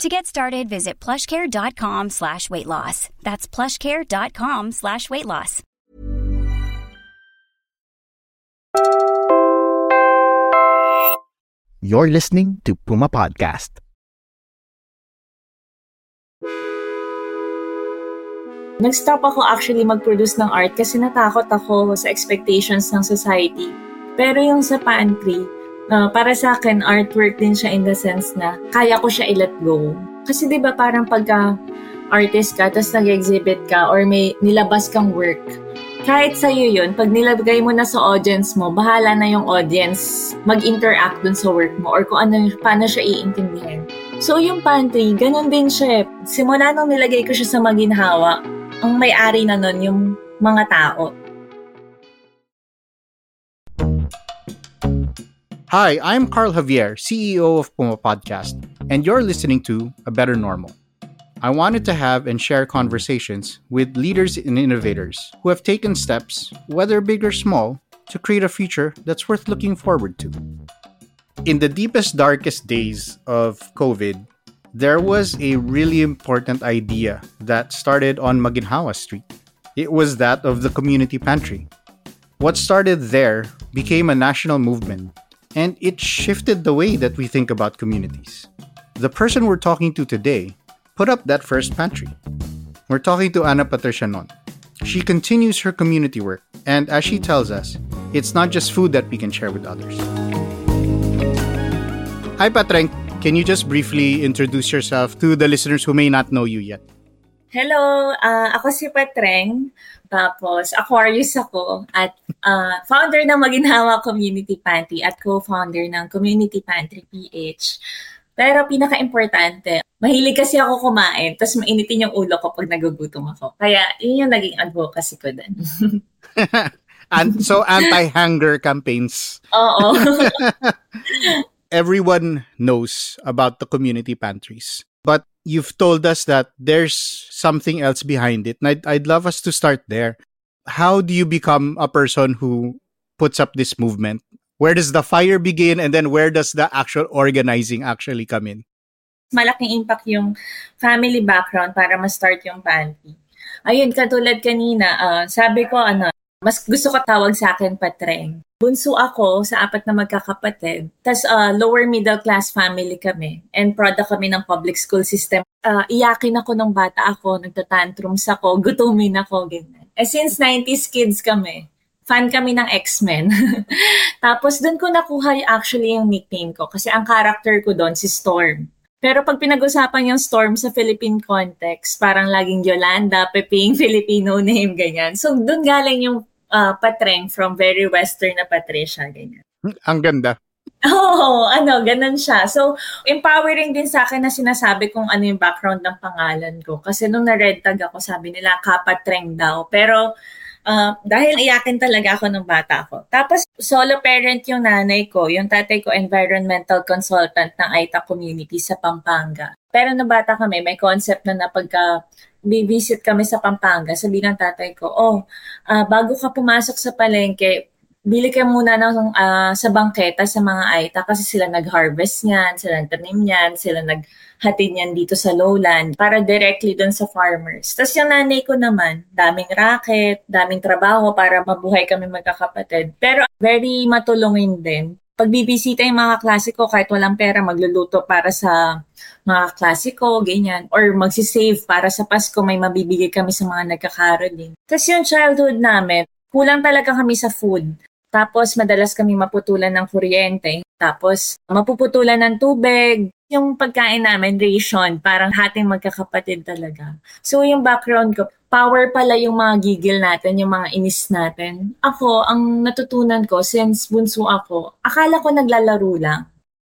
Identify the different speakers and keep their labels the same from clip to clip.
Speaker 1: To get started, visit plushcare.com slash weight loss. That's plushcare.com slash weight loss.
Speaker 2: You're listening to Puma Podcast.
Speaker 3: Nag-stop ako actually mag-produce ng art kasi natakot ako sa expectations ng society. Pero yung sa pantry, uh, para sa akin, artwork din siya in the sense na kaya ko siya i-let go. Kasi di ba parang pagka artist ka, tapos nag-exhibit ka, or may nilabas kang work, kahit sa'yo yun, pag nilagay mo na sa audience mo, bahala na yung audience mag-interact dun sa work mo or kung ano, paano siya iintindihan. So yung pantry, ganun din siya. Simula nung nilagay ko siya sa maginhawa, ang may-ari na nun yung mga tao.
Speaker 2: Hi, I'm Carl Javier, CEO of Puma Podcast, and you're listening to A Better Normal. I wanted to have and share conversations with leaders and innovators who have taken steps, whether big or small, to create a future that's worth looking forward to. In the deepest, darkest days of COVID, there was a really important idea that started on Maginhawa Street. It was that of the community pantry. What started there became a national movement and it shifted the way that we think about communities. The person we're talking to today put up that first pantry. We're talking to Ana Patricia Non. She continues her community work, and as she tells us, it's not just food that we can share with others. Hi, Patreng. Can you just briefly introduce yourself to the listeners who may not know you yet?
Speaker 3: Hello, uh, ako si Patreng. Tapos, Aquarius ako at uh, founder ng Maginhawa Community Pantry at co-founder ng Community Pantry PH. Pero pinaka-importante, mahilig kasi ako kumain, tapos mainitin yung ulo ko pag nagugutom ako. Kaya yun yung naging advocacy ko din.
Speaker 2: And so anti-hunger campaigns.
Speaker 3: Oo.
Speaker 2: Everyone knows about the community pantries. But you've told us that there's something else behind it. And I'd, I'd love us to start there. How do you become a person who puts up this movement? Where does the fire begin and then where does the actual organizing actually come in?
Speaker 3: Malaking impact yung family background para ma-start yung pantry. Ayun, katulad kanina, uh, sabi ko, ano, mas gusto ko tawag sa akin patreng. Bunso ako sa apat na magkakapatid. Tapos uh, lower middle class family kami. And product kami ng public school system. Uh, iyakin ako nung bata ako, nagtatantrums ako, gutumin ako, ganyan. Eh, since 90s kids kami, fan kami ng X-Men. Tapos doon ko nakuha actually yung nickname ko kasi ang character ko doon si Storm. Pero pag pinag-usapan yung Storm sa Philippine context, parang laging Yolanda, Peping, Filipino name, ganyan. So doon galing yung uh, patreng from very western na Patricia, ganyan.
Speaker 2: Hmm, ang ganda.
Speaker 3: Oo, oh, ano, ganun siya. So, empowering din sa akin na sinasabi kung ano yung background ng pangalan ko. Kasi nung na-red tag ako, sabi nila, kapatreng daw. Pero, uh, dahil iyakin talaga ako ng bata ko. Tapos, solo parent yung nanay ko. Yung tatay ko, environmental consultant ng AITA community sa Pampanga. Pero nung bata kami, may concept na na pagka bibisit kami sa Pampanga, sabi ng tatay ko, oh, uh, bago ka pumasok sa palengke, bili ka muna ng, uh, sa bangketa sa mga Aita kasi sila nag-harvest niyan, sila nagtanim niyan, sila naghatid niyan dito sa lowland para directly doon sa farmers. Tapos yung nanay ko naman, daming racket, daming trabaho para mabuhay kami magkakapatid. Pero very matulungin din pagbibisita yung mga klasiko kahit walang pera, magluluto para sa mga klasiko, ganyan. Or magsisave para sa Pasko, may mabibigay kami sa mga nagkakaroling. Tapos yung childhood namin, kulang talaga kami sa food. Tapos madalas kami maputulan ng kuryente. Tapos mapuputulan ng tubig. Yung pagkain namin, ration, parang hating magkakapatid talaga. So yung background ko, power pala yung mga gigil natin, yung mga inis natin. Ako, ang natutunan ko since bunso ako, akala ko naglalaro lang.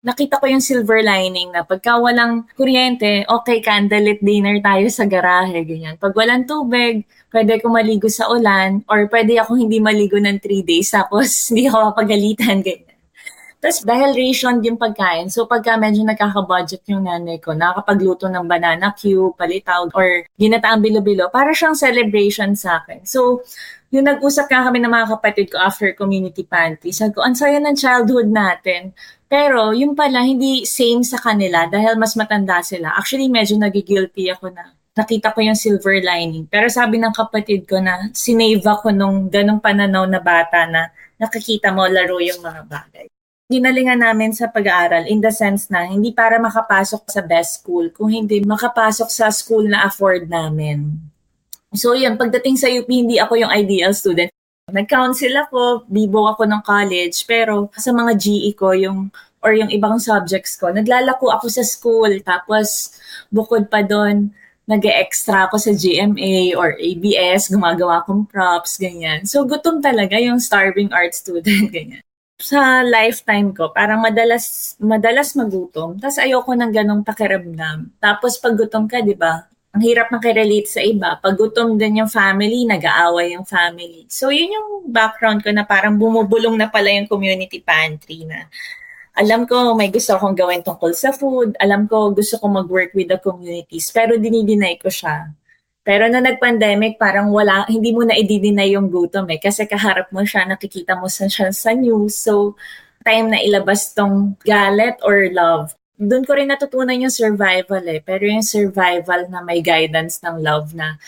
Speaker 3: nakita ko yung silver lining na pagka walang kuryente, okay, candlelit dinner tayo sa garahe, ganyan. Pag walang tubig, pwede ko maligo sa ulan or pwede ako hindi maligo ng three days tapos hindi ako mapagalitan, ganyan. Tapos dahil ration yung pagkain, so pagka medyo nagkaka-budget yung nanay ko, nakakapagluto ng banana cue, palitaw, or ginataang bilo-bilo, para siyang celebration sa akin. So, yung nag-usap nga kami ng mga kapatid ko after community pantry, sabi ko, ang saya ng childhood natin. Pero yung pala, hindi same sa kanila dahil mas matanda sila. Actually, medyo nagigilty ako na nakita ko yung silver lining. Pero sabi ng kapatid ko na sinave ako nung ganong pananaw na bata na nakikita mo laro yung mga bagay ginalingan namin sa pag-aaral in the sense na hindi para makapasok sa best school, kung hindi makapasok sa school na afford namin. So yun, pagdating sa UP, hindi ako yung ideal student. Nag-council ako, bibo ako ng college, pero sa mga GE ko, yung or yung ibang subjects ko, naglalako ako sa school. Tapos, bukod pa doon, nag-extra ako sa GMA or ABS, gumagawa akong props, ganyan. So, gutom talaga yung starving art student, ganyan sa lifetime ko, parang madalas madalas magutom. Tapos ayoko ng ganong pakiramdam. Tapos pag gutom ka, 'di ba? Ang hirap makirelate sa iba. Pag gutom din yung family, nag-aaway yung family. So, yun yung background ko na parang bumubulong na pala yung community pantry na alam ko may gusto akong gawin tungkol sa food. Alam ko gusto kong mag-work with the communities. Pero dinideny ko siya. Pero nung nag-pandemic, parang wala, hindi mo na i-deny yung gutom eh. Kasi kaharap mo siya, nakikita mo sa siya sa news. So, time na ilabas tong galit or love. Doon ko rin natutunan yung survival eh. Pero yung survival na may guidance ng love na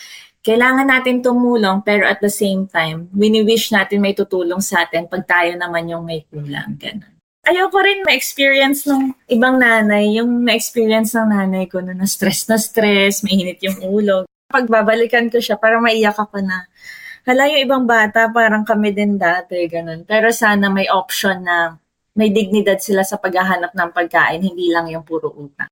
Speaker 3: kailangan natin tumulong pero at the same time, wini-wish natin may tutulong sa atin pag tayo naman yung may kulang. Ganun. Ayoko rin ma-experience ng ibang nanay, yung na-experience ng nanay ko na na-stress na stress, mainit yung ulo pagbabalikan ko siya, para maiyak ako na, hala yung ibang bata, parang kami din dati, ganun. Pero sana may option na may dignidad sila sa paghahanap ng pagkain, hindi lang yung puro utang.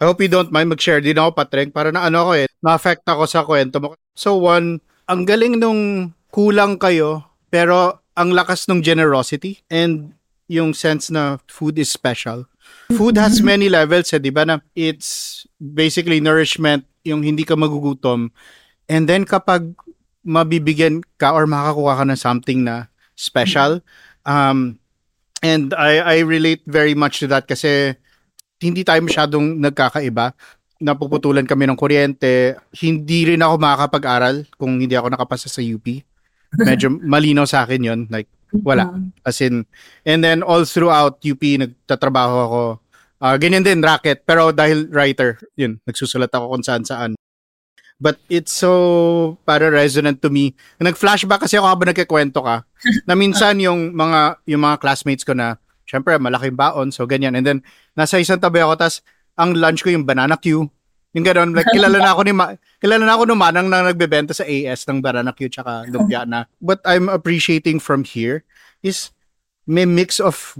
Speaker 2: I hope you don't mind mag-share din ako, Patrick, para na ano ko eh, na-affect ako sa kwento mo. So one, ang galing nung kulang kayo, pero ang lakas ng generosity and yung sense na food is special. Food has many levels, eh, di ba? Na it's basically nourishment, yung hindi ka magugutom. And then kapag mabibigyan ka or makakuha ka ng something na special, um, and I, I relate very much to that kasi hindi tayo masyadong nagkakaiba. Napuputulan kami ng kuryente. Hindi rin ako makakapag-aral kung hindi ako nakapasa sa UP. Medyo malinaw sa akin yon Like, wala. As in, and then all throughout UP, nagtatrabaho ako Uh, ganyan din, racket. Pero dahil writer, yun, nagsusulat ako kung saan saan. But it's so para resonant to me. Nag-flashback kasi ako habang nagkikwento ka na minsan yung mga yung mga classmates ko na syempre malaking baon so ganyan and then nasa isang tabi ako tas ang lunch ko yung banana Q yung ganoon like kilala na ako ni Ma- kilala na ako no manang na nagbebenta sa AS ng banana Q tsaka lumpia na what I'm appreciating from here is may mix of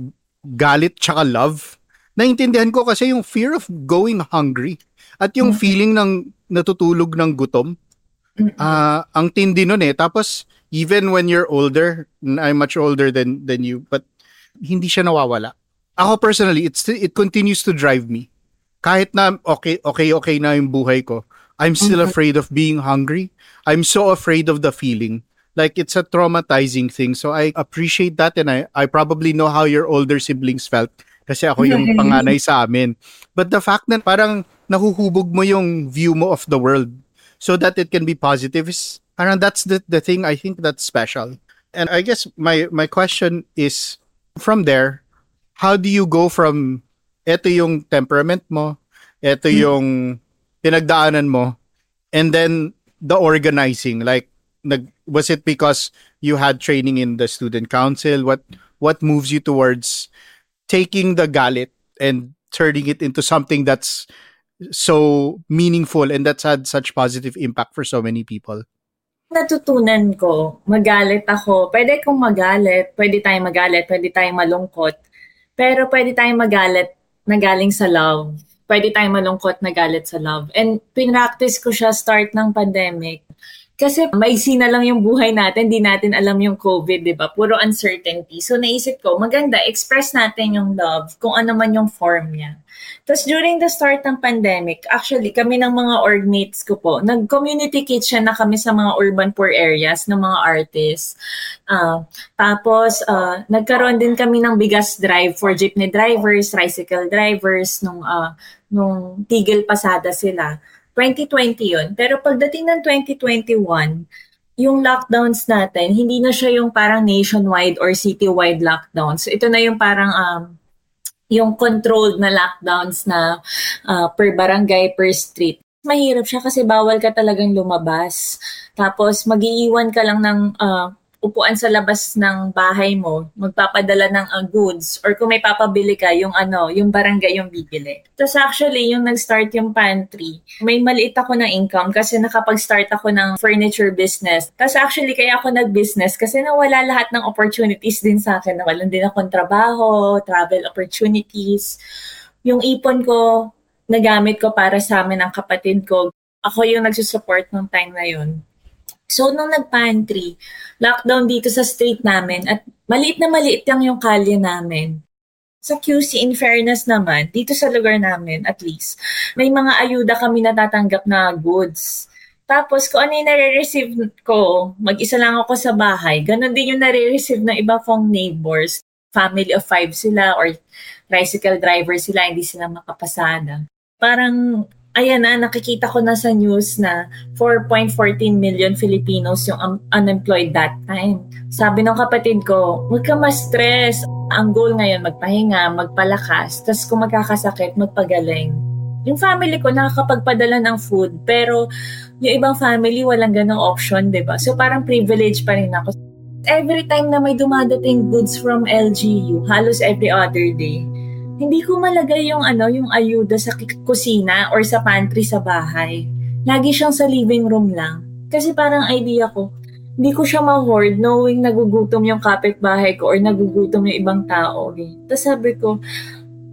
Speaker 2: galit tsaka love naintindihan ko kasi yung fear of going hungry at yung mm-hmm. feeling ng natutulog ng gutom. Uh, ang tindi nun eh. Tapos, even when you're older, I'm much older than than you, but hindi siya nawawala. Ako personally, it's it continues to drive me. Kahit na okay, okay, okay na yung buhay ko, I'm still mm-hmm. afraid of being hungry. I'm so afraid of the feeling. Like it's a traumatizing thing. So I appreciate that and I I probably know how your older siblings felt kasi ako yung panganay sa amin. But the fact na parang nahuhubog mo yung view mo of the world so that it can be positive is parang that's the, the thing I think that's special. And I guess my my question is from there, how do you go from eto yung temperament mo, eto hmm. yung pinagdaanan mo, and then the organizing like nag was it because you had training in the student council what what moves you towards taking the galit and turning it into something that's so meaningful and that's had such positive impact for so many people?
Speaker 3: Natutunan ko, magalit ako. Pwede kong magalit, pwede tayong magalit, pwede tayong malungkot. Pero pwede tayong magalit na galing sa love. Pwede tayong malungkot na galit sa love. And pinractice ko siya start ng pandemic. Kasi maiksi na lang yung buhay natin, di natin alam yung COVID, di ba? Puro uncertainty. So naisip ko, maganda, express natin yung love kung ano man yung form niya. Tapos during the start ng pandemic, actually kami ng mga orgmates ko po, nag-community kitchen na kami sa mga urban poor areas ng mga artists. Uh, tapos uh, nagkaroon din kami ng bigas drive for jeepney drivers, tricycle drivers nung uh, nung tigil pasada sila. 2020 yun. Pero pagdating ng 2021, yung lockdowns natin, hindi na siya yung parang nationwide or citywide lockdowns. Ito na yung parang um, yung controlled na lockdowns na uh, per barangay, per street. Mahirap siya kasi bawal ka talagang lumabas. Tapos magiiwan ka lang ng uh, upuan sa labas ng bahay mo, magpapadala ng uh, goods or kung may papabili ka, yung ano, yung barangay yung bibili. Tapos actually, yung nag-start yung pantry, may maliit ako ng income kasi nakapag-start ako ng furniture business. Tapos actually, kaya ako nag-business kasi nawala lahat ng opportunities din sa akin. Nawalan din akong trabaho, travel opportunities. Yung ipon ko, nagamit ko para sa amin ng kapatid ko. Ako yung nagsusupport nung time na yun. So, nung nag-pantry, lockdown dito sa street namin at maliit na maliit lang yung kalye namin. Sa QC, in fairness naman, dito sa lugar namin, at least, may mga ayuda kami natatanggap na goods. Tapos, kung ano yung nare-receive ko, mag-isa lang ako sa bahay, ganun din yung nare-receive ng iba kong neighbors. Family of five sila or tricycle driver sila, hindi sila makapasada. Parang ayan na, nakikita ko na sa news na 4.14 million Filipinos yung un- unemployed that time. Sabi ng kapatid ko, huwag ka ma-stress. Ang goal ngayon, magpahinga, magpalakas, tapos kung magkakasakit, magpagaling. Yung family ko nakakapagpadala ng food, pero yung ibang family walang ganong option, di ba? So parang privilege pa rin ako. Every time na may dumadating goods from LGU, halos every other day, hindi ko malagay yung ano, yung ayuda sa kusina or sa pantry sa bahay. Lagi siyang sa living room lang. Kasi parang idea ko, hindi ko siya ma-hoard knowing nagugutom yung kapitbahay ko or nagugutom yung ibang tao. Eh. Tapos sabi ko,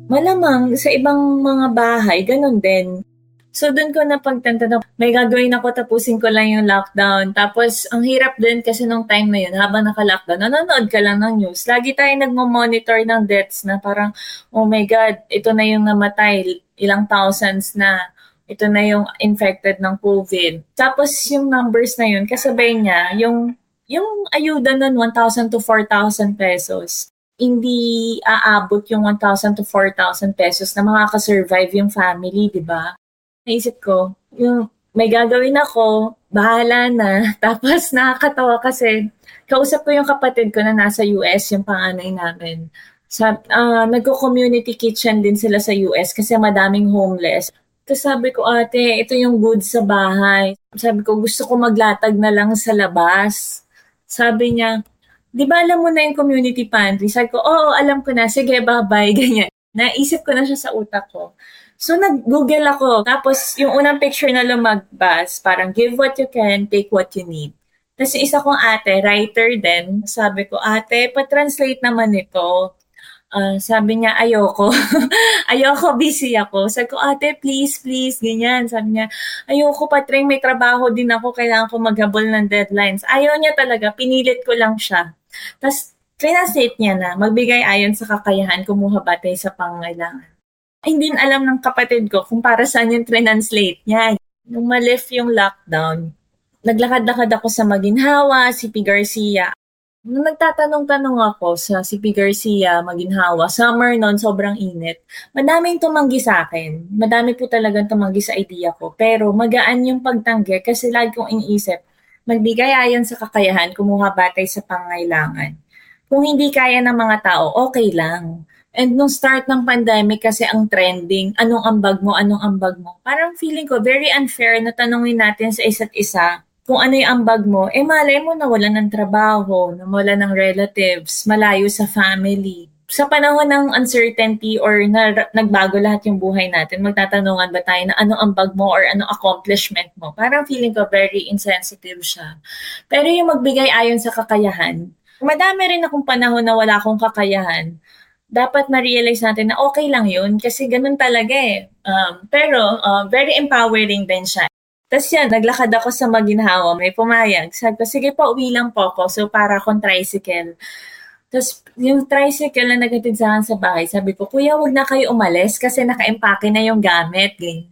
Speaker 3: malamang sa ibang mga bahay, ganun din. So, doon ko napagtanta na may gagawin ako, tapusin ko lang yung lockdown. Tapos, ang hirap din kasi nung time na yun, habang naka-lockdown, nanonood ka lang ng news. Lagi tayo nagmo-monitor ng deaths na parang, oh my God, ito na yung namatay, ilang thousands na. Ito na yung infected ng COVID. Tapos, yung numbers na yun, kasabay niya, yung, yung ayuda nun, 1,000 to 4,000 pesos hindi aabot yung 1,000 to 4,000 pesos na makakasurvive yung family, di ba? Naisip ko, yung may gagawin ako, bahala na. Tapos nakakatawa kasi kausap ko yung kapatid ko na nasa US, yung panganay namin. Sa, uh, nagko-community kitchen din sila sa US kasi madaming homeless. Tapos sabi ko, ate, ito yung goods sa bahay. Sabi ko, gusto ko maglatag na lang sa labas. Sabi niya, di ba alam mo na yung community pantry? Sabi ko, oo, alam ko na. Sige, bye-bye. Ganyan. Naisip ko na siya sa utak ko. So, nag-google ako. Tapos, yung unang picture na lumagbas, parang give what you can, take what you need. Tapos, isa kong ate, writer din. Sabi ko, ate, pa-translate naman ito. Uh, sabi niya, ayoko. ayoko, busy ako. Sabi ko, ate, please, please, ganyan. Sabi niya, ayoko, patring, may trabaho din ako, kailangan ko maghabol ng deadlines. Ayaw niya talaga, pinilit ko lang siya. Tapos, translate niya na, magbigay ayon sa kakayahan, kumuha batay sa pangailangan hindi alam ng kapatid ko kung para saan yung translate niya. Nung malif yung lockdown, naglakad-lakad ako sa Maginhawa, si P. Garcia. Nung nagtatanong-tanong ako sa CP Garcia, Maginhawa, summer noon, sobrang init. Madaming tumanggi sa akin. Madami po talagang tumanggi sa idea ko. Pero magaan yung pagtanggi kasi lagi kong iniisip, magbigay ayon sa kakayahan, kumuha batay sa pangailangan. Kung hindi kaya ng mga tao, okay lang. And nung start ng pandemic kasi ang trending, anong ambag mo, anong ambag mo. Parang feeling ko very unfair na tanongin natin sa isa't isa kung ano yung ambag mo. Eh malay mo nawala ng trabaho, nawala ng relatives, malayo sa family. Sa panahon ng uncertainty or na, nagbago lahat yung buhay natin, magtatanungan ba tayo na anong ambag mo or anong accomplishment mo? Parang feeling ko very insensitive siya. Pero yung magbigay ayon sa kakayahan, madami rin akong panahon na wala akong kakayahan dapat na-realize natin na okay lang yun kasi ganun talaga eh. Um, pero uh, very empowering din siya. Tapos yan, naglakad ako sa Maginhawa, may pumayag. Sabi ko, sige po, uwi lang po ako. So, para akong tricycle. Tapos, yung tricycle na nagatid sa sa bahay, sabi ko, Kuya, wag na kayo umalis kasi naka-empake na yung gamit. Ganyan.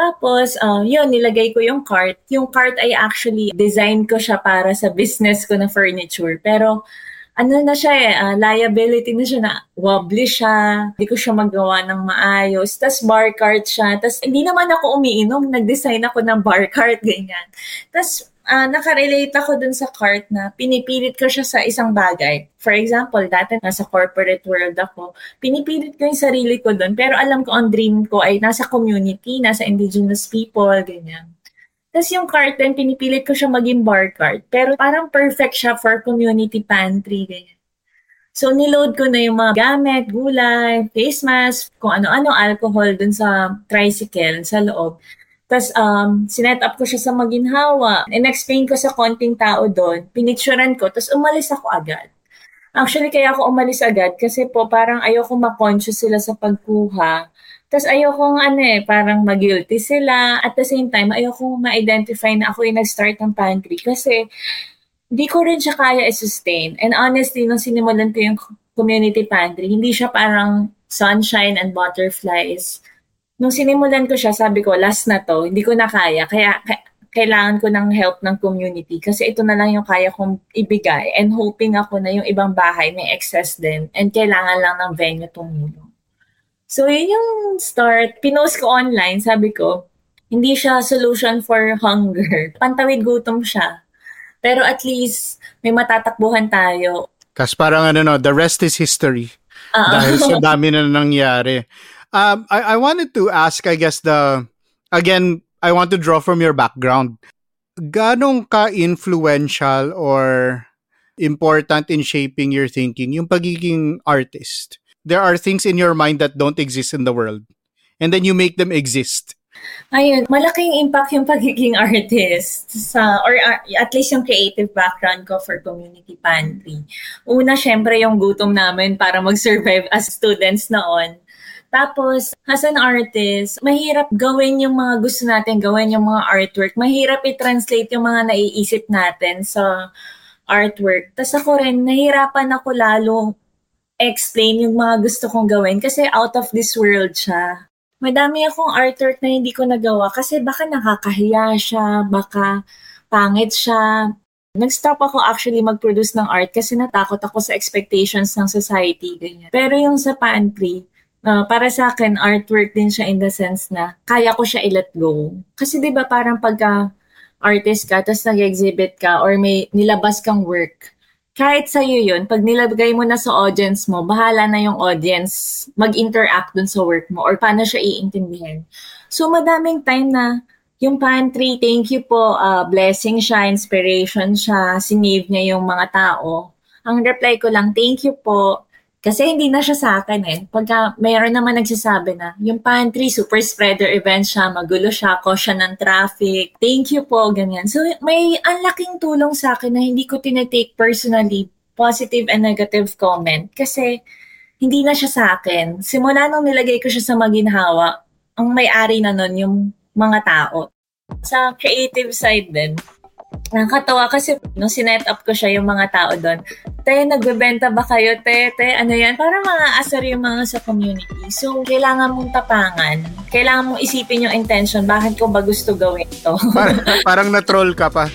Speaker 3: Tapos, uh, yun, nilagay ko yung cart. Yung cart ay actually, design ko siya para sa business ko na furniture. Pero, ano na siya eh, uh, liability na siya na wobbly siya, hindi ko siya magawa ng maayos. Tapos bar cart siya. Tapos hindi naman ako umiinom, nag-design ako ng bar cart, ganyan. Tapos uh, nakarelate ako dun sa cart na pinipilit ko siya sa isang bagay. For example, dati nasa corporate world ako, pinipilit ko yung sarili ko dun. Pero alam ko, ang dream ko ay nasa community, nasa indigenous people, ganyan. Tapos yung carton, pinipilit ko siya maging bar cart. Pero parang perfect siya for community pantry. Ganyan. So, niload ko na yung mga gamit, gulay, face mask, kung ano-ano, alcohol dun sa tricycle, sa loob. Tapos, um, sinet up ko siya sa maginhawa. In-explain ko sa konting tao doon. Pinicturean ko, tapos umalis ako agad. Actually, kaya ako umalis agad kasi po parang ayoko ma-conscious sila sa pagkuha tapos ayokong ano eh, parang mag-guilty sila. At the same time, ayokong ma-identify na ako yung nag-start ng pantry. Kasi hindi ko rin siya kaya i-sustain. And honestly, nung sinimulan ko yung community pantry, hindi siya parang sunshine and butterflies. Nung sinimulan ko siya, sabi ko, last na to, hindi ko na kaya. Kaya, kailangan ko ng help ng community kasi ito na lang yung kaya kong ibigay and hoping ako na yung ibang bahay may excess din and kailangan lang ng venue tumulong. So, yun yung start. Pinost ko online, sabi ko, hindi siya solution for hunger. Pantawid gutom siya. Pero at least, may matatakbuhan tayo.
Speaker 2: Kasi parang ano no, the rest is history. Uh-oh. Dahil sa dami na nangyari. Um, I, I wanted to ask, I guess, the, again, I want to draw from your background. Ganong ka-influential or important in shaping your thinking yung pagiging artist? There are things in your mind that don't exist in the world. And then you make them exist.
Speaker 3: Ayun, malaking impact yung pagiging artist sa, or uh, at least yung creative background ko for community pantry. Una, syempre yung gutom namin para mag-survive as students noon. Tapos, as an artist, mahirap gawin yung mga gusto natin gawin, yung mga artwork. Mahirap i-translate yung mga naiisip natin sa artwork. Tapos ako rin, nahirapan ako lalo explain yung mga gusto kong gawin kasi out of this world siya. Madami akong artwork na hindi ko nagawa kasi baka nakakahiya siya, baka pangit siya. Nag-stop ako actually mag-produce ng art kasi natakot ako sa expectations ng society. Ganyan. Pero yung sa pantry, uh, para sa akin, artwork din siya in the sense na kaya ko siya i-let go. Kasi di ba parang pagka artist ka, tapos nag-exhibit ka, or may nilabas kang work, kahit sa'yo yun, pag nilagay mo na sa audience mo, bahala na yung audience mag-interact dun sa work mo or paano siya iintindihan. So, madaming time na yung pantry, thank you po, uh, blessing siya, inspiration siya, sinave niya yung mga tao. Ang reply ko lang, thank you po, kasi hindi na siya sa akin eh. Pagka mayroon naman nagsasabi na, yung pantry, super spreader event siya, magulo siya, siya ng traffic. Thank you po, ganyan. So may anlaking tulong sa akin na hindi ko tinetake personally positive and negative comment kasi hindi na siya sa akin. Simula nung nilagay ko siya sa maginhawa, ang may-ari na nun yung mga tao. Sa creative side din, Nakakatawa kasi nung sinet up ko siya yung mga tao doon, te, nagbebenta ba kayo, te, te, ano yan? Para mga asar yung mga sa community. So, kailangan mong tapangan. Kailangan mong isipin yung intention. Bakit ko ba gusto gawin to?
Speaker 2: parang, parang na-troll ka pa.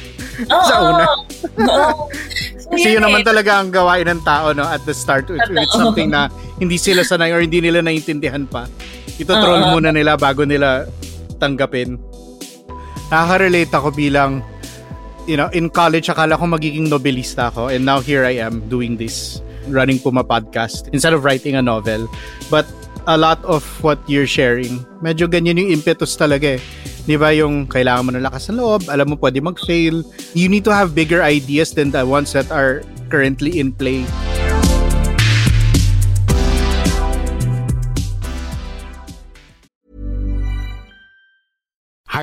Speaker 3: Oo,
Speaker 2: sa una.
Speaker 3: Oo.
Speaker 2: So, Kasi yun, naman eh. talaga ang gawain ng tao no, at the start. If it's something na hindi sila sanay or hindi nila naintindihan pa. Ito troll uh-huh. muna nila bago nila tanggapin. Nakaka-relate ako bilang you know, in college, akala ko magiging novelista ako. And now here I am doing this, running Puma podcast instead of writing a novel. But a lot of what you're sharing, medyo ganyan yung impetus talaga eh. Di ba yung kailangan mo ng lakas ng loob, alam mo pwede mag-fail. You need to have bigger ideas than the ones that are currently in play.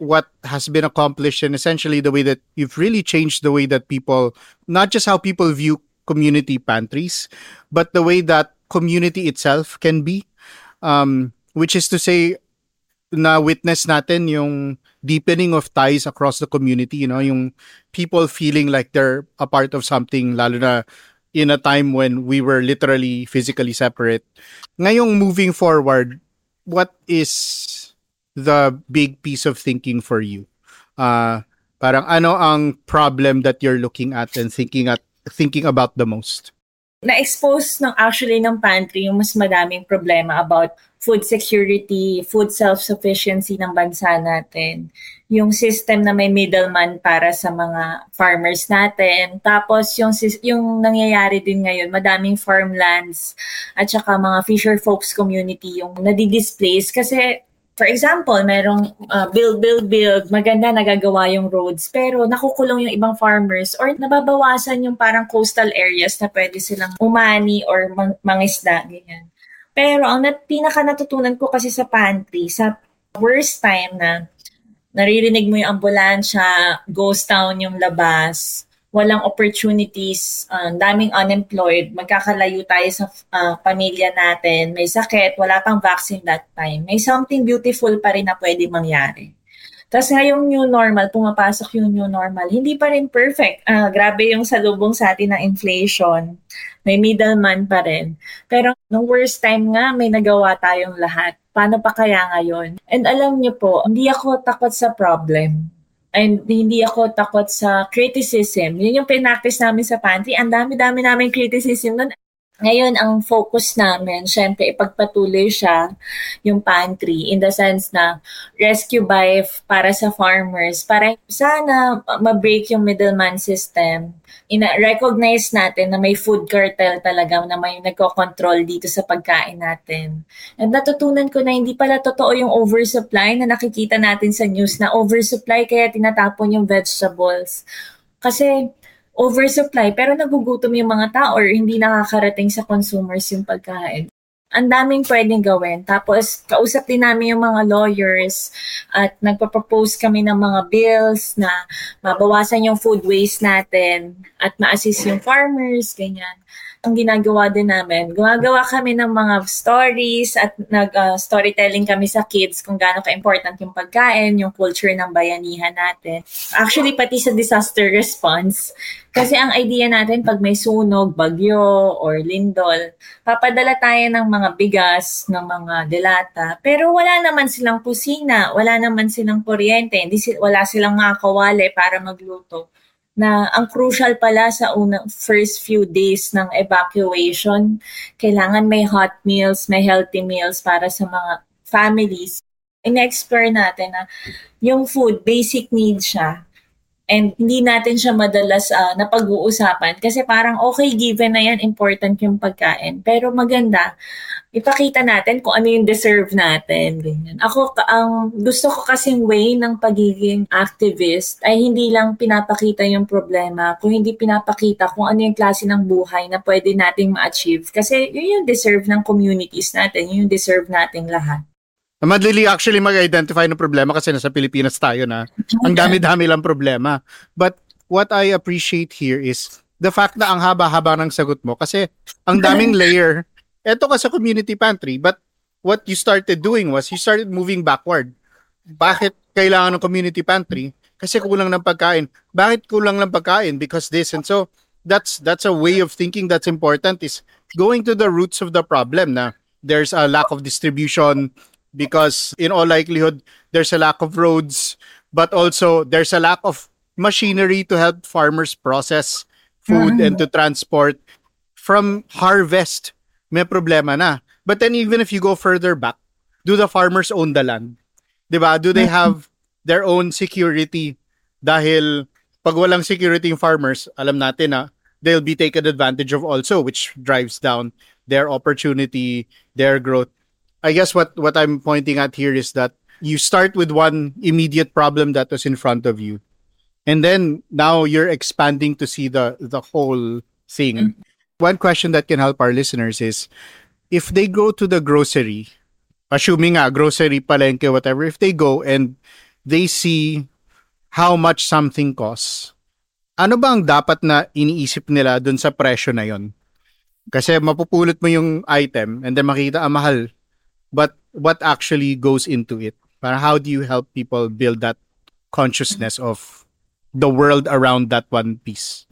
Speaker 2: what has been accomplished and essentially the way that you've really changed the way that people, not just how people view community pantries, but the way that community itself can be. Um, which is to say, na witness natin yung deepening of ties across the community, you know, yung people feeling like they're a part of something, lalo na in a time when we were literally physically separate. Ngayong moving forward, what is the big piece of thinking for you? Uh, parang ano ang problem that you're looking at and thinking at thinking about the most?
Speaker 3: na-expose ng actually ng pantry yung mas madaming problema about food security, food self-sufficiency ng bansa natin. Yung system na may middleman para sa mga farmers natin. Tapos yung yung nangyayari din ngayon, madaming farmlands at saka mga fisher folks community yung nadi-displace kasi For example, merong uh, build, build, build, maganda nagagawa yung roads, pero nakukulong yung ibang farmers or nababawasan yung parang coastal areas na pwede silang umani or mang- mangisda, ganyan. Pero ang nat- pinaka natutunan ko kasi sa pantry, sa worst time na naririnig mo yung ambulansya, ghost town yung labas, walang opportunities, uh, daming unemployed, magkakalayo tayo sa uh, pamilya natin, may sakit, wala pang vaccine that time. May something beautiful pa rin na pwede mangyari. Tapos ngayong new normal, pumapasok yung new normal, hindi pa rin perfect. Uh, grabe yung salubong sa atin ng inflation. May middleman pa rin. Pero nung worst time nga, may nagawa tayong lahat. Paano pa kaya ngayon? And alam niyo po, hindi ako takot sa problem and hindi ako takot sa criticism. Yun yung pinactice namin sa pantry. Ang dami-dami namin criticism nun. Ngayon, ang focus namin, syempre, ipagpatuloy siya yung pantry in the sense na rescue buy para sa farmers, para sana ma-break yung middleman system. Ina-recognize natin na may food cartel talaga na may nagko-control dito sa pagkain natin. And natutunan ko na hindi pala totoo yung oversupply na nakikita natin sa news na oversupply kaya tinatapon yung vegetables. Kasi oversupply pero nagugutom yung mga tao or hindi nakakarating sa consumers yung pagkain. Ang daming pwedeng gawin. Tapos, kausap din namin yung mga lawyers at nagpa-propose kami ng mga bills na mabawasan yung food waste natin at ma-assist yung farmers, ganyan ang ginagawa din namin, gumagawa kami ng mga stories at nag-storytelling uh, kami sa kids kung gaano ka-important yung pagkain, yung culture ng bayanihan natin. Actually, pati sa disaster response, kasi ang idea natin pag may sunog, bagyo, or lindol, papadala tayo ng mga bigas, ng mga delata, pero wala naman silang kusina, wala naman silang kuryente, hindi, wala silang mga kawali para magluto na ang crucial pala sa unang first few days ng evacuation, kailangan may hot meals, may healthy meals para sa mga families. In-explore natin na yung food, basic need siya. And hindi natin siya madalas uh, napag-uusapan kasi parang okay, given na yan, important yung pagkain. Pero maganda, ipakita natin kung ano yung deserve natin. Ganyan. Ako, ang gusto ko kasing way ng pagiging activist ay hindi lang pinapakita yung problema, kung hindi pinapakita kung ano yung klase ng buhay na pwede nating ma-achieve. Kasi yun yung deserve ng communities natin, yun yung deserve nating lahat.
Speaker 2: Madali actually mag-identify ng problema kasi nasa Pilipinas tayo na ang dami-dami lang problema. But what I appreciate here is the fact na ang haba-haba ng sagot mo kasi ang daming layer eto ka sa community pantry, but what you started doing was you started moving backward. Bakit kailangan ng community pantry? kasi kulang ng pagkain. Bakit kulang ng pagkain? Because this and so that's that's a way of thinking that's important is going to the roots of the problem na there's a lack of distribution because in all likelihood there's a lack of roads but also there's a lack of machinery to help farmers process food mm-hmm. and to transport from harvest may problema na but then even if you go further back do the farmers own the land 'di ba do they mm-hmm. have their own security dahil pag walang security yung farmers, alam natin na they'll be taken advantage of also which drives down their opportunity, their growth. I guess what what I'm pointing at here is that you start with one immediate problem that was in front of you. And then now you're expanding to see the the whole thing. Mm-hmm. One question that can help our listeners is if they go to the grocery, assuming a grocery palengke whatever, if they go and they see how much something costs, ano ba ang dapat na iniisip nila dun sa presyo na yon? Kasi mapupulot mo yung item and then makita ah, mahal. But what actually goes into it? Para how do you help people build that consciousness of the world around that one piece?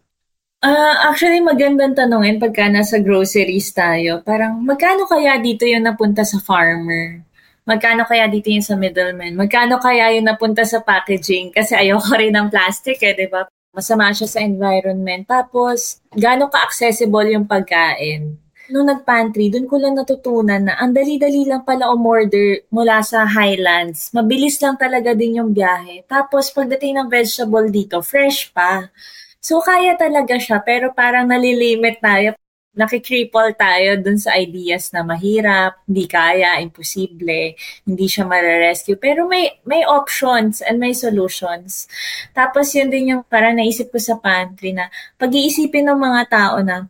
Speaker 3: Uh, actually, magandang tanongin pagka nasa groceries tayo. Parang, magkano kaya dito yung napunta sa farmer? magkano kaya dito yung sa middleman? Magkano kaya yung napunta sa packaging? Kasi ayoko rin ng plastic eh, di ba? Masama siya sa environment. Tapos, gaano ka-accessible yung pagkain? Nung nag-pantry, dun ko lang natutunan na ang dali-dali lang pala umorder mula sa Highlands. Mabilis lang talaga din yung biyahe. Tapos, pagdating ng vegetable dito, fresh pa. So, kaya talaga siya, pero parang nalilimit tayo nakikripple tayo dun sa ideas na mahirap, hindi kaya, imposible, hindi siya mare-rescue. Pero may, may options and may solutions. Tapos yun din yung parang naisip ko sa pantry na pag-iisipin ng mga tao na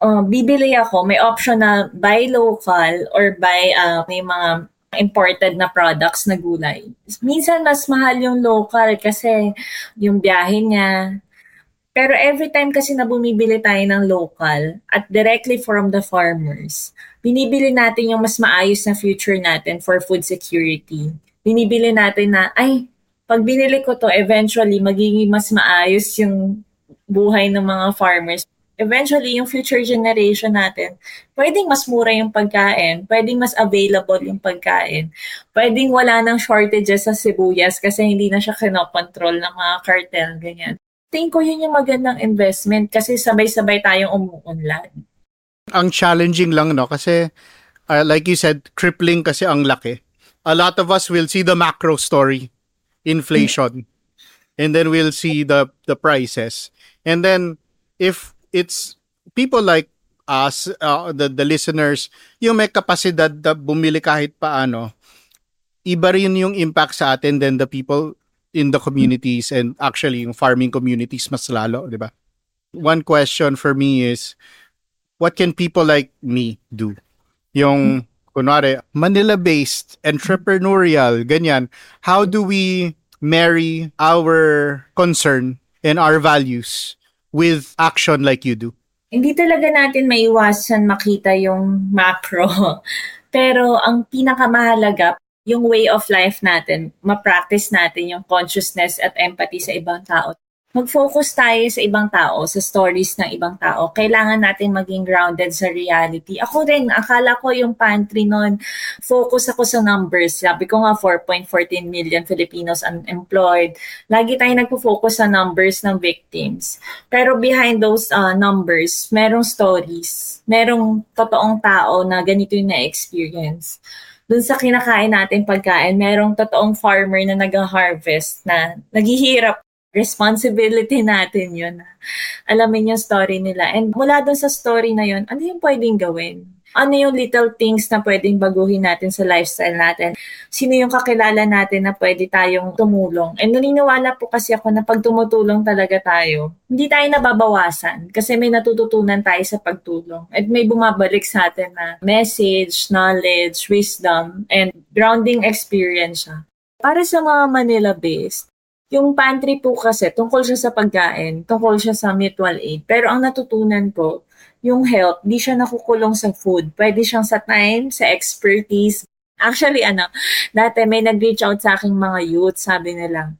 Speaker 3: uh, bibili ako, may option na buy local or buy uh, may mga imported na products na gulay. Minsan mas mahal yung local kasi yung biyahe niya, pero every time kasi na bumibili tayo ng local at directly from the farmers, binibili natin yung mas maayos na future natin for food security. Binibili natin na, ay, pag binili ko to, eventually, magiging mas maayos yung buhay ng mga farmers. Eventually, yung future generation natin, pwedeng mas mura yung pagkain, pwedeng mas available yung pagkain, pwedeng wala ng shortages sa sibuyas kasi hindi na siya kinokontrol ng mga cartel, ganyan tingin ko yun yung magandang investment kasi sabay-sabay tayong umuunlad.
Speaker 2: Ang challenging lang, no? Kasi, uh, like you said, crippling kasi ang laki. A lot of us will see the macro story, inflation, and then we'll see the the prices. And then, if it's people like us, uh, the, the listeners, yung may kapasidad na bumili kahit paano, iba rin yung impact sa atin than the people in the communities and actually yung farming communities mas lalo, di ba? One question for me is, what can people like me do? Yung, kunwari, Manila-based, entrepreneurial, ganyan. How do we marry our concern and our values with action like you do?
Speaker 3: Hindi talaga natin maiwasan makita yung macro. Pero ang pinakamahalaga, yung way of life natin, ma-practice natin yung consciousness at empathy sa ibang tao. Mag-focus tayo sa ibang tao, sa stories ng ibang tao. Kailangan natin maging grounded sa reality. Ako rin, akala ko yung pantry noon, focus ako sa numbers. Sabi ko nga, 4.14 million Filipinos unemployed. Lagi tayo nagpo-focus sa numbers ng victims. Pero behind those uh, numbers, merong stories. Merong totoong tao na ganito yung na-experience dun sa kinakain natin pagkain, merong totoong farmer na nag-harvest na naghihirap. Responsibility natin yun. Alamin yung story nila. And mula dun sa story na yun, ano yung pwedeng gawin? ano yung little things na pwedeng baguhin natin sa lifestyle natin. Sino yung kakilala natin na pwede tayong tumulong. And naniniwala po kasi ako na pag tumutulong talaga tayo, hindi tayo nababawasan kasi may natututunan tayo sa pagtulong. At may bumabalik sa atin na message, knowledge, wisdom, and grounding experience. Para sa mga Manila-based, yung pantry po kasi, tungkol siya sa pagkain, tungkol siya sa mutual aid. Pero ang natutunan ko, yung health, di siya nakukulong sa food. Pwede siyang sa time, sa expertise. Actually, ano, dati may nag-reach out sa aking mga youth, sabi nila,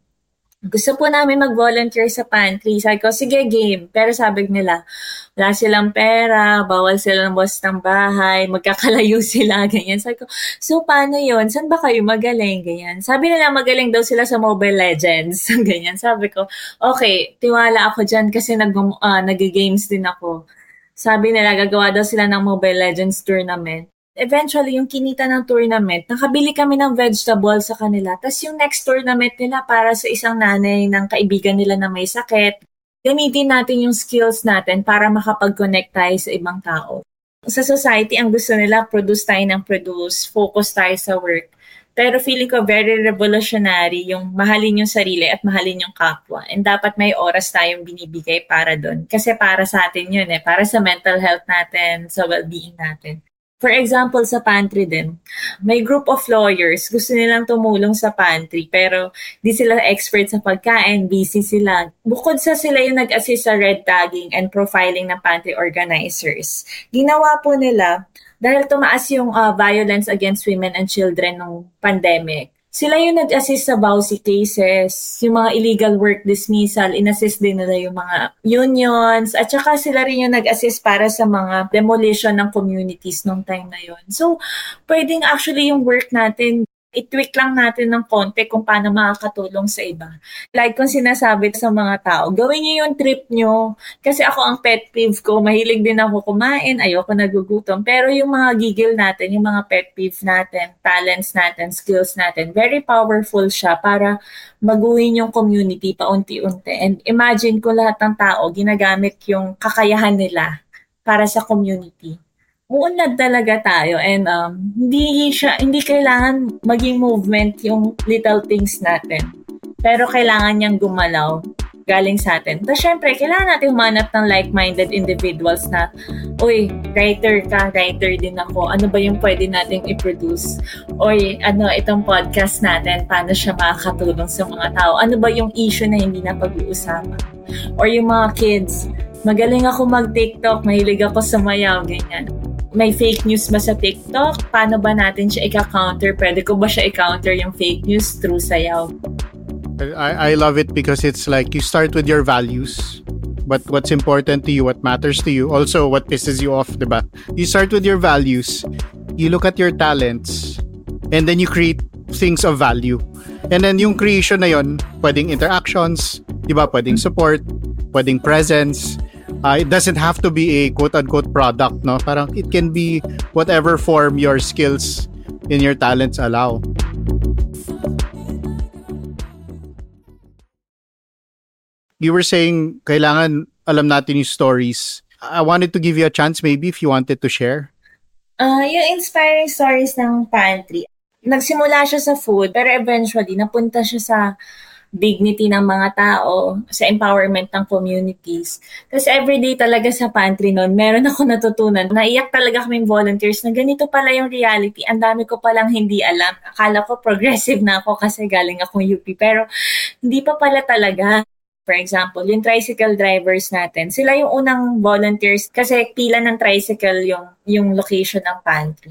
Speaker 3: gusto po namin mag-volunteer sa pantry. Sabi ko, sige, game. Pero sabi nila, wala silang pera, bawal sila ng boss ng bahay, magkakalayo sila, ganyan. Sabi ko, so paano yon Saan ba kayo magaling? Ganyan. Sabi nila, magaling daw sila sa Mobile Legends. ganyan. Sabi ko, okay, tiwala ako dyan kasi nag, uh, nag-games din ako. Sabi nila, gagawa daw sila ng Mobile Legends tournament eventually, yung kinita ng tournament, nakabili kami ng vegetable sa kanila. Tapos yung next tournament nila para sa isang nanay ng kaibigan nila na may sakit, gamitin natin yung skills natin para makapag-connect tayo sa ibang tao. Sa society, ang gusto nila, produce tayo ng produce, focus tayo sa work. Pero feeling ko very revolutionary yung mahalin yung sarili at mahalin yung kapwa. And dapat may oras tayong binibigay para doon. Kasi para sa atin yun eh. Para sa mental health natin, sa well-being natin. For example, sa pantry din, may group of lawyers, gusto nilang tumulong sa pantry, pero di sila expert sa pagkain, busy sila. Bukod sa sila yung nag-assist sa red tagging and profiling ng pantry organizers, ginawa po nila, dahil tumaas yung uh, violence against women and children nung pandemic, sila yung nag-assist sa BAUSI cases, yung mga illegal work dismissal, inassist din nila yung mga unions, at saka sila rin yung nag-assist para sa mga demolition ng communities nung time na yon. So, pwedeng actually yung work natin i-tweak lang natin ng konti kung paano makakatulong sa iba. Like kung sinasabi sa mga tao, gawin niyo yung trip niyo. Kasi ako ang pet peeve ko, mahilig din ako kumain, ayoko nagugutom. Pero yung mga gigil natin, yung mga pet peeve natin, talents natin, skills natin, very powerful siya para maguhin yung community paunti-unti. And imagine ko lahat ng tao, ginagamit yung kakayahan nila para sa community uunlad talaga tayo and um, hindi siya hindi kailangan maging movement yung little things natin. Pero kailangan niyang gumalaw galing sa atin. Tapos syempre, kailangan natin humanap ng like-minded individuals na, uy, writer ka, writer din ako. Ano ba yung pwede nating i-produce? Uy, ano, itong podcast natin, paano siya makakatulong sa mga tao? Ano ba yung issue na hindi na pag-uusapan? Or yung mga kids, magaling ako mag-TikTok, mahilig ako sa mayaw, ganyan may fake news ba sa TikTok? Paano ba natin siya i-counter? Pwede ko ba siya i-counter yung fake news through sayaw?
Speaker 2: I, I love it because it's like you start with your values. But what's important to you, what matters to you, also what pisses you off, diba? You start with your values, you look at your talents, and then you create things of value. And then yung creation na yon, pwedeng interactions, diba? Pwedeng support, pwedeng presence, uh, it doesn't have to be a quote unquote product no? Parang it can be whatever form your skills and your talents allow. You were saying kailangan alam natin yung stories. I wanted to give you a chance maybe if you wanted to share.
Speaker 3: Uh, yung inspiring stories ng pantry. Nagsimula siya sa food pero eventually napunta siya sa dignity ng mga tao, sa empowerment ng communities. Kasi everyday talaga sa pantry noon, meron ako natutunan. Naiyak talaga kaming volunteers na ganito pala yung reality. Ang dami ko palang hindi alam. Akala ko progressive na ako kasi galing akong UP. Pero hindi pa pala talaga. For example, yung tricycle drivers natin, sila yung unang volunteers kasi pila ng tricycle yung, yung location ng pantry.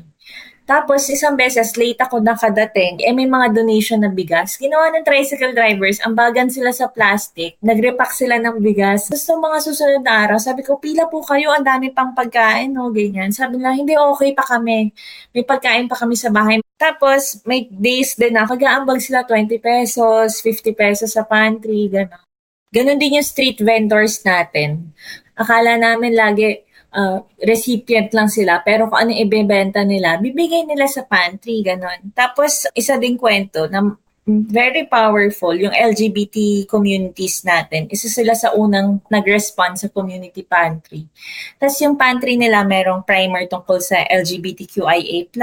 Speaker 3: Tapos, isang beses, late ako nakadating, eh may mga donation na bigas. Ginawa ng tricycle drivers, ang bagan sila sa plastic, nagrepack sila ng bigas. Tapos, mga susunod na araw, sabi ko, pila po kayo, ang dami pang pagkain, no, ganyan. Sabi nila, hindi, okay pa kami. May pagkain pa kami sa bahay. Tapos, may days din na, kagaambag sila 20 pesos, 50 pesos sa pantry, gano'n. Ganon din yung street vendors natin. Akala namin lagi, uh, recipient lang sila, pero kung ano ibebenta nila, bibigay nila sa pantry, ganon. Tapos, isa ding kwento na very powerful yung LGBT communities natin. Isa sila sa unang nag-respond sa community pantry. Tapos yung pantry nila merong primer tungkol sa LGBTQIA+,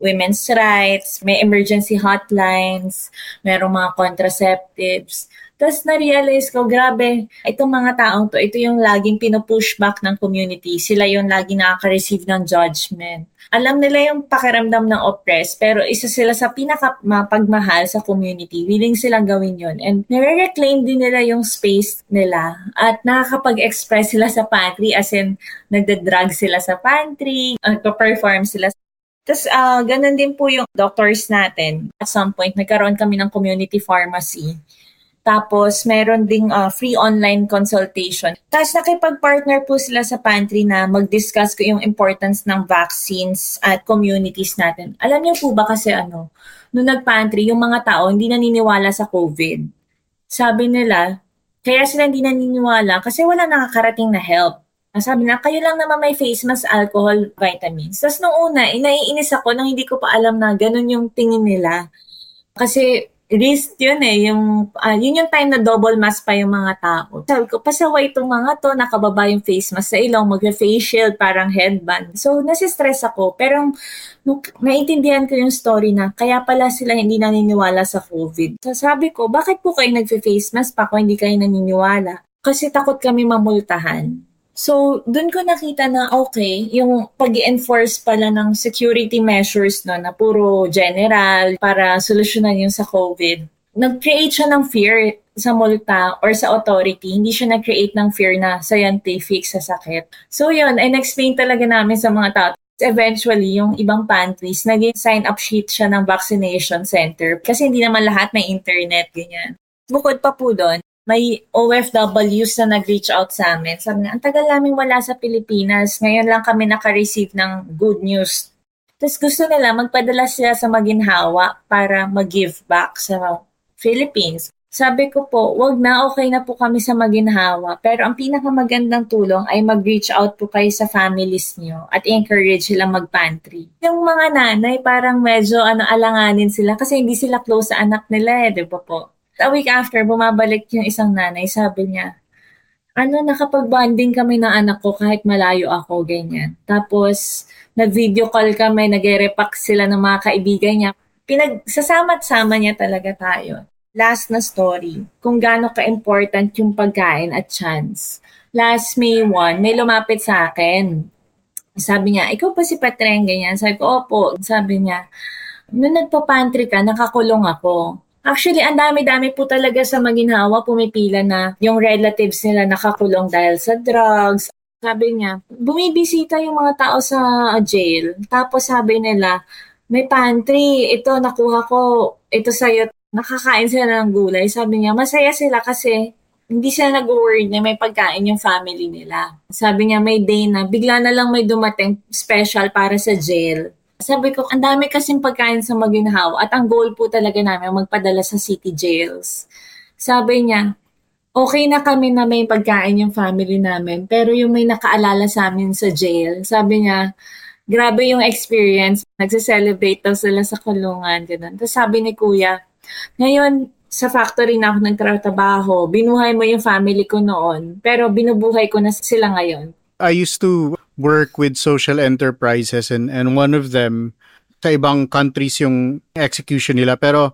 Speaker 3: women's rights, may emergency hotlines, merong mga contraceptives. Tapos na-realize ko, grabe, itong mga taong to, ito yung laging pinupushback ng community. Sila yung laging nakaka-receive ng judgment. Alam nila yung pakiramdam ng oppressed, pero isa sila sa pinakamapagmahal sa community. Willing silang gawin yon And nare-reclaim din nila yung space nila. At nakakapag-express sila sa pantry, as in, nagda-drug sila sa pantry, nagpa-perform sila tapos, uh, ganun din po yung doctors natin. At some point, nagkaroon kami ng community pharmacy Tapos, meron ding uh, free online consultation. Tapos, nakipag-partner po sila sa pantry na mag-discuss ko yung importance ng vaccines at communities natin. Alam niyo po ba kasi ano, nung nag-pantry, yung mga tao hindi naniniwala sa COVID. Sabi nila, kaya sila hindi naniniwala kasi wala nakakarating na help. Sabi na, kayo lang naman may face mask, alcohol, vitamins. Tapos nung una, inaiinis ako nang hindi ko pa alam na ganun yung tingin nila. Kasi risk yun eh. Yung, uh, yun yung time na double mask pa yung mga tao. Sabi ko, pasaway itong mga to, nakababa yung face mask sa ilong, mag-face shield, parang headband. So, nasistress ako. Pero, nung naintindihan ko yung story na, kaya pala sila hindi naniniwala sa COVID. So, sabi ko, bakit po kayo nag-face mask pa kung hindi kayo naniniwala? Kasi takot kami mamultahan. So, dun ko nakita na okay, yung pag enforce pala ng security measures no, na puro general para solusyonan yung sa COVID. Nag-create siya ng fear sa multa or sa authority. Hindi siya nag-create ng fear na scientific sa sakit. So yun, and explain talaga namin sa mga tao. Eventually, yung ibang pantries, naging sign-up sheet siya ng vaccination center. Kasi hindi naman lahat may internet, ganyan. Bukod pa po doon, may OFWs na nag-reach out sa amin. Sabi nga, ang tagal namin wala sa Pilipinas. Ngayon lang kami naka-receive ng good news. Tapos gusto nila magpadala sila sa maginhawa para mag-give back sa Philippines. Sabi ko po, wag na, okay na po kami sa maginhawa. Pero ang pinakamagandang tulong ay mag-reach out po kayo sa families niyo at encourage sila mag-pantry. Yung mga nanay, parang medyo ano, alanganin sila kasi hindi sila close sa anak nila eh, di ba po? A week after, bumabalik yung isang nanay, sabi niya, ano, nakapag-bonding kami ng anak ko kahit malayo ako, ganyan. Tapos, nag-video call kami, nag-repack sila ng mga kaibigan niya. Pinagsasama't-sama niya talaga tayo. Last na story, kung gaano ka-important yung pagkain at chance. Last May 1, may lumapit sa akin. Sabi niya, ikaw pa si Patreng, ganyan. Sabi ko, opo. Sabi niya, nung nagpa-pantry ka, nakakulong ako. Actually, ang dami-dami po talaga sa maginhawa pumipila na yung relatives nila nakakulong dahil sa drugs. Sabi niya, bumibisita yung mga tao sa jail. Tapos sabi nila, may pantry, ito nakuha ko, ito sa'yo. Nakakain sila ng gulay. Sabi niya, masaya sila kasi hindi sila nag-worry na may pagkain yung family nila. Sabi niya, may day na bigla na lang may dumating special para sa jail sabi ko, ang dami kasing pagkain sa Maginhaw at ang goal po talaga namin magpadala sa city jails. Sabi niya, okay na kami na may pagkain yung family namin, pero yung may nakaalala sa amin sa jail, sabi niya, grabe yung experience. Nagse-celebrate daw sila sa kulungan. Ganun. Tapos sabi ni kuya, ngayon, sa factory na ako nagtrabaho, binuhay mo yung family ko noon, pero binubuhay ko na sila ngayon.
Speaker 2: I used to work with social enterprises and and one of them sa ibang countries yung execution nila pero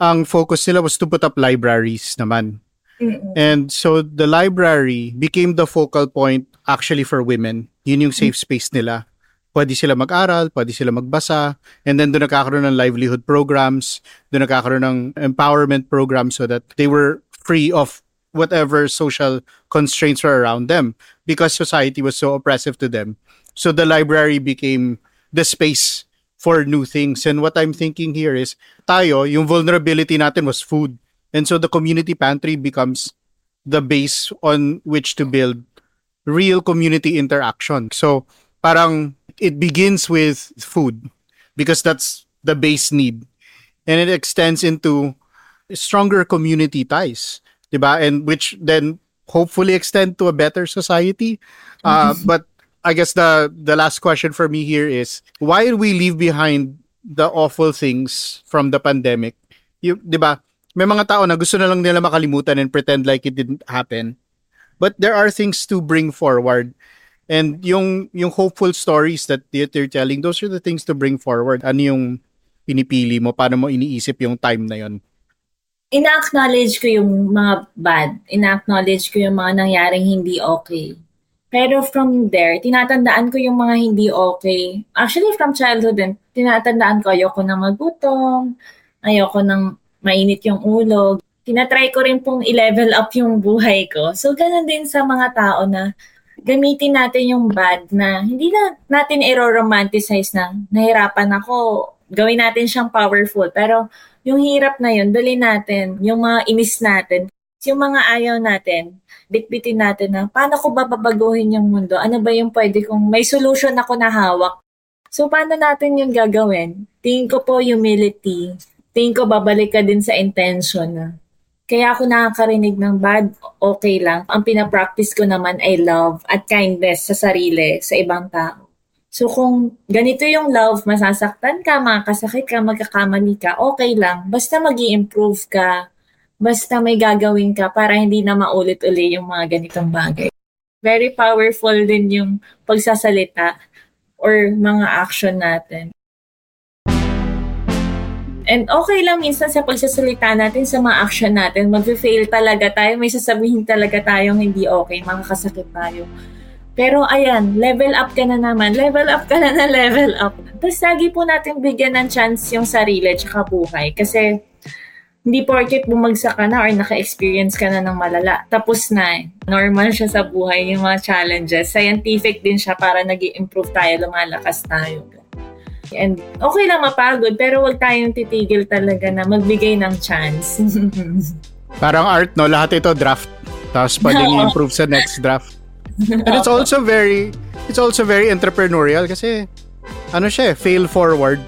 Speaker 2: ang focus nila was to put up libraries naman. Mm-mm. And so the library became the focal point actually for women. Yun yung safe space nila. Pwede sila mag-aral, pwede sila magbasa, and then doon nakakaroon ng livelihood programs, doon nakakaroon ng empowerment programs so that they were free of whatever social constraints were around them because society was so oppressive to them. So the library became the space for new things. And what I'm thinking here is, tayo, yung vulnerability natin was food. And so the community pantry becomes the base on which to build real community interaction. So parang it begins with food because that's the base need. And it extends into stronger community ties. 'Di ba? And which then hopefully extend to a better society. Uh, mm-hmm. but I guess the the last question for me here is why did we leave behind the awful things from the pandemic? You, 'di ba? May mga tao na gusto na lang nila makalimutan and pretend like it didn't happen. But there are things to bring forward. And yung yung hopeful stories that you're telling, those are the things to bring forward. Ano yung pinipili mo? Paano mo iniisip yung time na yon?
Speaker 3: Ina-acknowledge ko yung mga bad. Ina-acknowledge ko yung mga nangyaring hindi okay. Pero from there, tinatandaan ko yung mga hindi okay. Actually, from childhood din, tinatandaan ko ayoko nang magutom, ayoko nang mainit yung ulo. Tinatry ko rin pong i-level up yung buhay ko. So, ganun din sa mga tao na gamitin natin yung bad na hindi na natin i-romanticize na nahirapan ako. Gawin natin siyang powerful. Pero yung hirap na yun, dali natin, yung mga inis natin, yung mga ayaw natin, bitbitin natin na paano ko ba babaguhin yung mundo? Ano ba yung pwede kong may solution ako na hawak? So, paano natin yung gagawin? Tingin ko po humility. Tingin ko babalik ka din sa intention na kaya ako nakakarinig ng bad, okay lang. Ang pinapractice ko naman ay love at kindness sa sarili, sa ibang tao. So kung ganito yung love, masasaktan ka, makakasakit ka, magkakamali ka, okay lang. Basta mag improve ka, basta may gagawin ka para hindi na maulit-uli yung mga ganitong bagay. Very powerful din yung pagsasalita or mga action natin. And okay lang minsan sa pagsasalita natin, sa mga action natin, mag-fail talaga tayo, may sasabihin talaga tayong hindi okay, makakasakit tayo. Pero ayan, level up ka na naman, level up ka na na level up. Tapos lagi po natin bigyan ng chance yung sarili at buhay. Kasi hindi porket bumagsak ka na or naka-experience ka na ng malala. Tapos na eh. Normal siya sa buhay yung mga challenges. Scientific din siya para nag improve tayo, lumalakas tayo. And okay lang mapagod, pero wag tayong titigil talaga na magbigay ng chance.
Speaker 2: Parang art, no? Lahat ito draft. Tapos pwedeng improve sa next draft. And it's also very, it's also very entrepreneurial kasi ano siya eh, fail forward.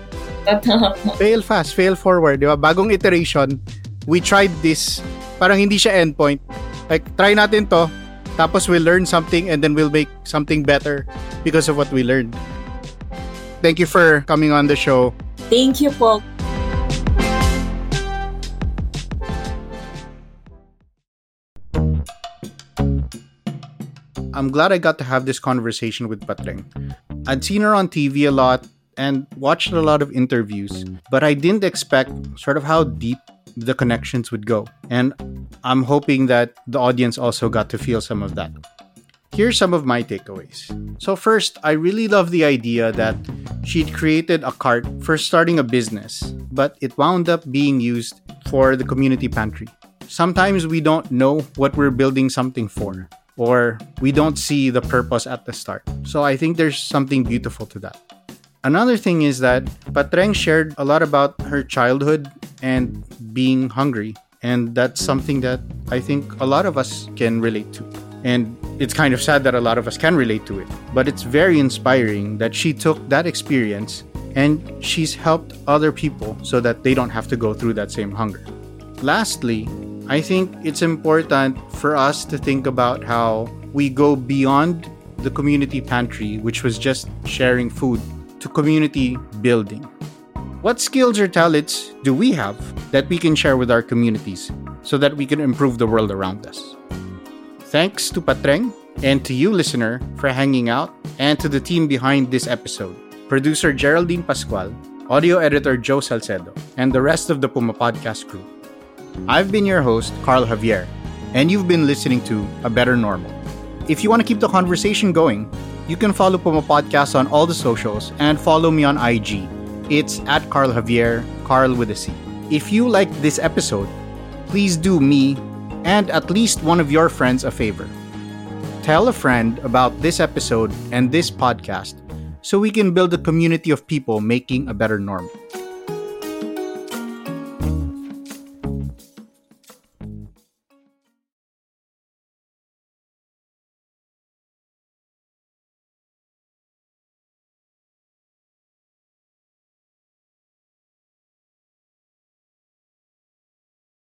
Speaker 2: fail fast, fail forward, di ba? Bagong iteration, we tried this, parang hindi siya endpoint. Like, try natin to, tapos we'll learn something and then we'll make something better because of what we learned. Thank you for coming on the show.
Speaker 3: Thank you po.
Speaker 2: I'm glad I got to have this conversation with Patreng. I'd seen her on TV a lot and watched a lot of interviews, but I didn't expect sort of how deep the connections would go. And I'm hoping that the audience also got to feel some of that. Here's some of my takeaways. So, first, I really love the idea that she'd created a cart for starting a business, but it wound up being used for the community pantry. Sometimes we don't know what we're building something for, or we don't see the purpose at the start. So, I think there's something beautiful to that. Another thing is that Patreng shared a lot about her childhood and being hungry, and that's something that I think a lot of us can relate to. And it's kind of sad that a lot of us can relate to it. But it's very inspiring that she took that experience and she's helped other people so that they don't have to go through that same hunger. Lastly, I think it's important for us to think about how we go beyond the community pantry, which was just sharing food, to community building. What skills or talents do we have that we can share with our communities so that we can improve the world around us? Thanks to Patreng and to you, listener, for hanging out, and to the team behind this episode producer Geraldine Pascual, audio editor Joe Salcedo, and the rest of the Puma Podcast crew. I've been your host, Carl Javier, and you've been listening to A Better Normal. If you want to keep the conversation going, you can follow Puma Podcast on all the socials and follow me on IG. It's at Carl Javier, Carl with a C. If you liked this episode, please do me and at least one of your friends a favor. Tell a friend about this episode and this podcast so we can build a community of people making a better normal.